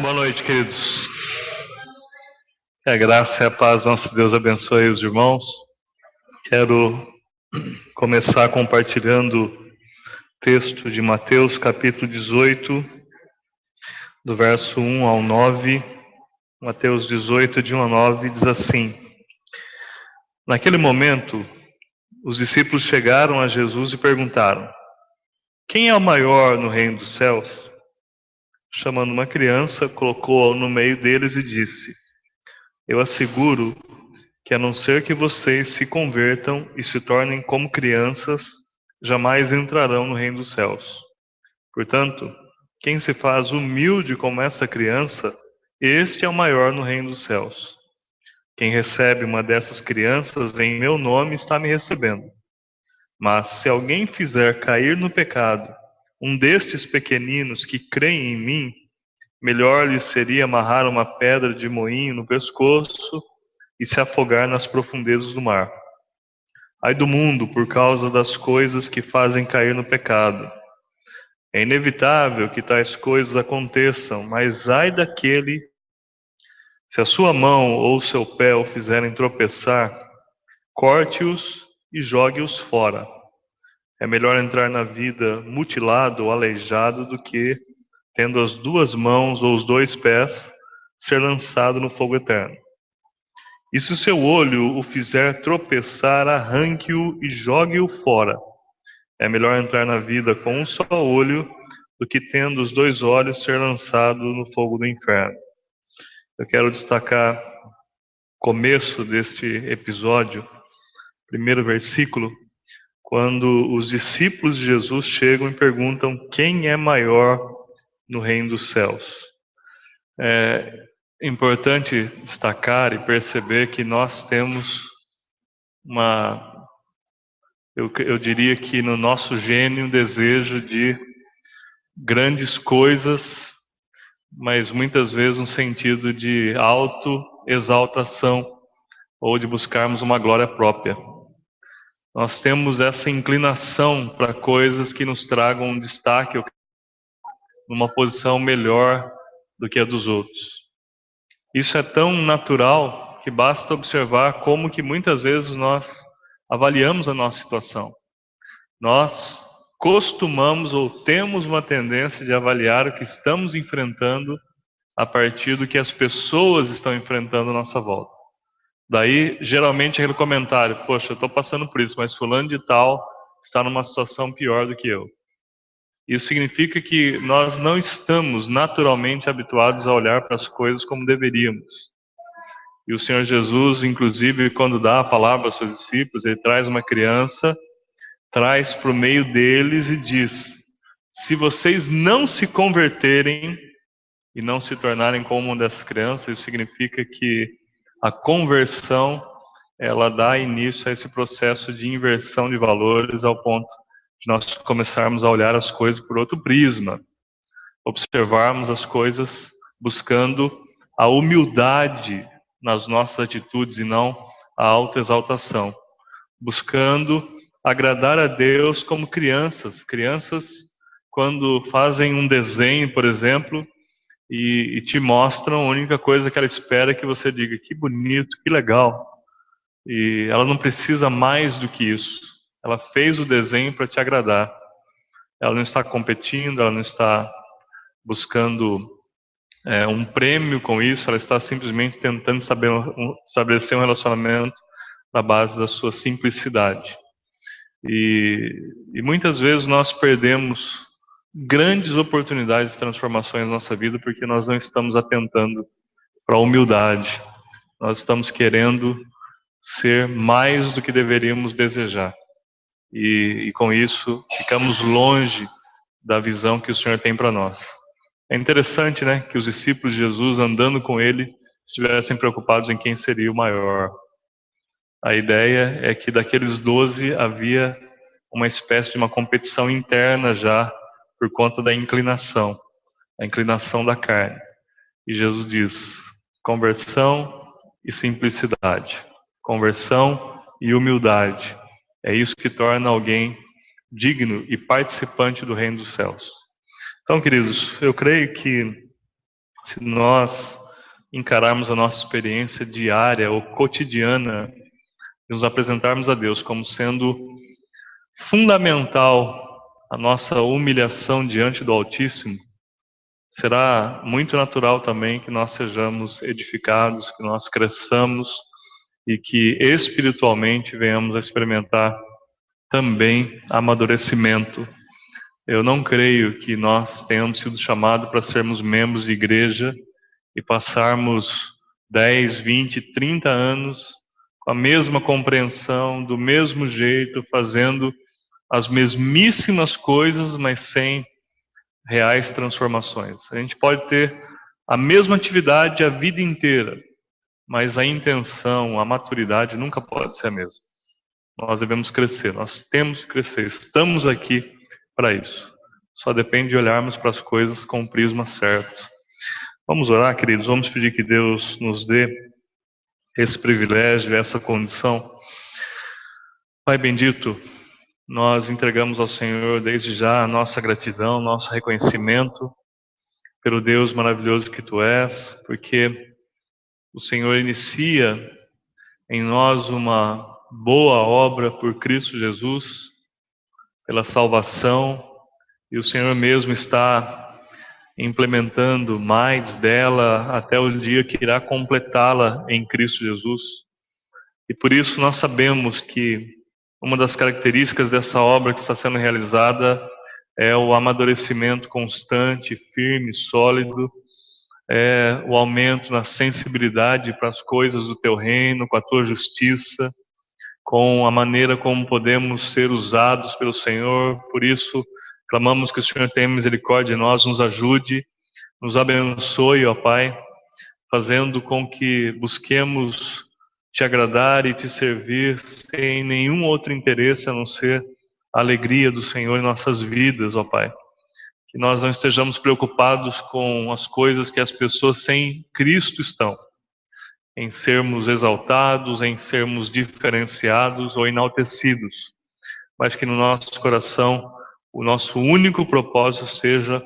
Boa noite, queridos. Que a graça e a paz nosso Deus abençoe os irmãos. Quero começar compartilhando o texto de Mateus, capítulo 18, do verso 1 ao 9. Mateus 18, de 1 a 9, diz assim: Naquele momento, os discípulos chegaram a Jesus e perguntaram: Quem é o maior no reino dos céus? Chamando uma criança, colocou-a no meio deles e disse: Eu asseguro que, a não ser que vocês se convertam e se tornem como crianças, jamais entrarão no reino dos céus. Portanto, quem se faz humilde como essa criança, este é o maior no reino dos céus. Quem recebe uma dessas crianças em meu nome está me recebendo. Mas se alguém fizer cair no pecado um destes pequeninos que creem em mim, melhor lhe seria amarrar uma pedra de moinho no pescoço e se afogar nas profundezas do mar. Ai do mundo por causa das coisas que fazem cair no pecado. É inevitável que tais coisas aconteçam, mas ai daquele se a sua mão ou seu pé o fizerem tropeçar, corte-os e jogue-os fora. É melhor entrar na vida mutilado ou aleijado do que, tendo as duas mãos ou os dois pés, ser lançado no fogo eterno. E se o seu olho o fizer tropeçar, arranque-o e jogue-o fora. É melhor entrar na vida com um só olho do que, tendo os dois olhos, ser lançado no fogo do inferno. Eu quero destacar começo deste episódio, primeiro versículo, quando os discípulos de Jesus chegam e perguntam quem é maior no reino dos céus. É importante destacar e perceber que nós temos uma, eu, eu diria que no nosso gênio, um desejo de grandes coisas, mas muitas vezes um sentido de auto-exaltação ou de buscarmos uma glória própria. Nós temos essa inclinação para coisas que nos tragam um destaque, numa posição melhor do que a dos outros. Isso é tão natural que basta observar como que muitas vezes nós avaliamos a nossa situação. Nós costumamos ou temos uma tendência de avaliar o que estamos enfrentando a partir do que as pessoas estão enfrentando à nossa volta. Daí, geralmente, aquele comentário: Poxa, eu estou passando por isso, mas Fulano de Tal está numa situação pior do que eu. Isso significa que nós não estamos naturalmente habituados a olhar para as coisas como deveríamos. E o Senhor Jesus, inclusive, quando dá a palavra aos seus discípulos, ele traz uma criança, traz para o meio deles e diz: Se vocês não se converterem e não se tornarem como uma dessas crianças, isso significa que a conversão ela dá início a esse processo de inversão de valores ao ponto de nós começarmos a olhar as coisas por outro prisma, observarmos as coisas buscando a humildade nas nossas atitudes e não a autoexaltação, buscando agradar a Deus como crianças, crianças quando fazem um desenho, por exemplo, e, e, te mostram a única coisa que ela espera é que você diga que bonito, que legal. E ela não precisa mais do que isso. Ela fez o desenho para te agradar. Ela não está competindo, ela não está buscando é, um prêmio com isso, ela está simplesmente tentando saber, estabelecer um relacionamento na base da sua simplicidade. E, e muitas vezes nós perdemos grandes oportunidades de transformações na nossa vida porque nós não estamos atentando para a humildade. Nós estamos querendo ser mais do que deveríamos desejar. E, e com isso ficamos longe da visão que o Senhor tem para nós. É interessante, né, que os discípulos de Jesus andando com ele estivessem preocupados em quem seria o maior. A ideia é que daqueles doze havia uma espécie de uma competição interna já por conta da inclinação, a inclinação da carne. E Jesus diz: conversão e simplicidade, conversão e humildade. É isso que torna alguém digno e participante do reino dos céus. Então, queridos, eu creio que se nós encararmos a nossa experiência diária ou cotidiana e nos apresentarmos a Deus como sendo fundamental a nossa humilhação diante do Altíssimo, será muito natural também que nós sejamos edificados, que nós cresçamos e que espiritualmente venhamos a experimentar também amadurecimento. Eu não creio que nós tenhamos sido chamados para sermos membros de igreja e passarmos 10, 20, 30 anos com a mesma compreensão, do mesmo jeito, fazendo as mesmíssimas coisas, mas sem reais transformações. A gente pode ter a mesma atividade a vida inteira, mas a intenção, a maturidade nunca pode ser a mesma. Nós devemos crescer, nós temos que crescer, estamos aqui para isso. Só depende de olharmos para as coisas com o prisma certo. Vamos orar, queridos, vamos pedir que Deus nos dê esse privilégio, essa condição. Pai bendito, nós entregamos ao Senhor desde já a nossa gratidão, nosso reconhecimento pelo Deus maravilhoso que Tu és, porque o Senhor inicia em nós uma boa obra por Cristo Jesus, pela salvação, e o Senhor mesmo está implementando mais dela até o dia que irá completá-la em Cristo Jesus. E por isso nós sabemos que uma das características dessa obra que está sendo realizada é o amadurecimento constante, firme, sólido, é o aumento na sensibilidade para as coisas do teu reino, com a tua justiça, com a maneira como podemos ser usados pelo Senhor. Por isso, clamamos que o Senhor tenha misericórdia de nós, nos ajude, nos abençoe, ó Pai, fazendo com que busquemos te agradar e te servir sem nenhum outro interesse a não ser a alegria do Senhor em nossas vidas, ó Pai. Que nós não estejamos preocupados com as coisas que as pessoas sem Cristo estão, em sermos exaltados, em sermos diferenciados ou enaltecidos, mas que no nosso coração o nosso único propósito seja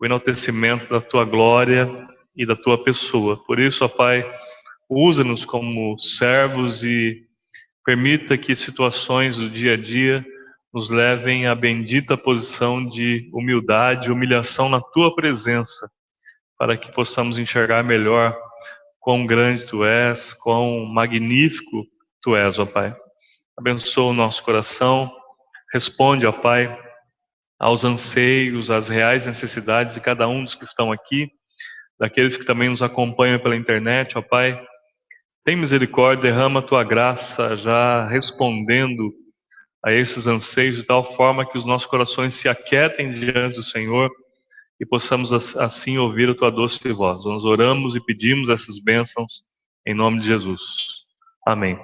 o enaltecimento da tua glória e da tua pessoa. Por isso, ó Pai, usa-nos como servos e permita que situações do dia a dia nos levem à bendita posição de humildade, humilhação na tua presença, para que possamos enxergar melhor quão grande tu és, quão magnífico tu és, ó Pai. Abençoa o nosso coração, responde, ó Pai, aos anseios, às reais necessidades de cada um dos que estão aqui, daqueles que também nos acompanham pela internet, ó Pai. Tem misericórdia, derrama a tua graça já respondendo a esses anseios de tal forma que os nossos corações se aquietem diante do Senhor e possamos assim ouvir a tua doce voz. Nós oramos e pedimos essas bênçãos em nome de Jesus. Amém.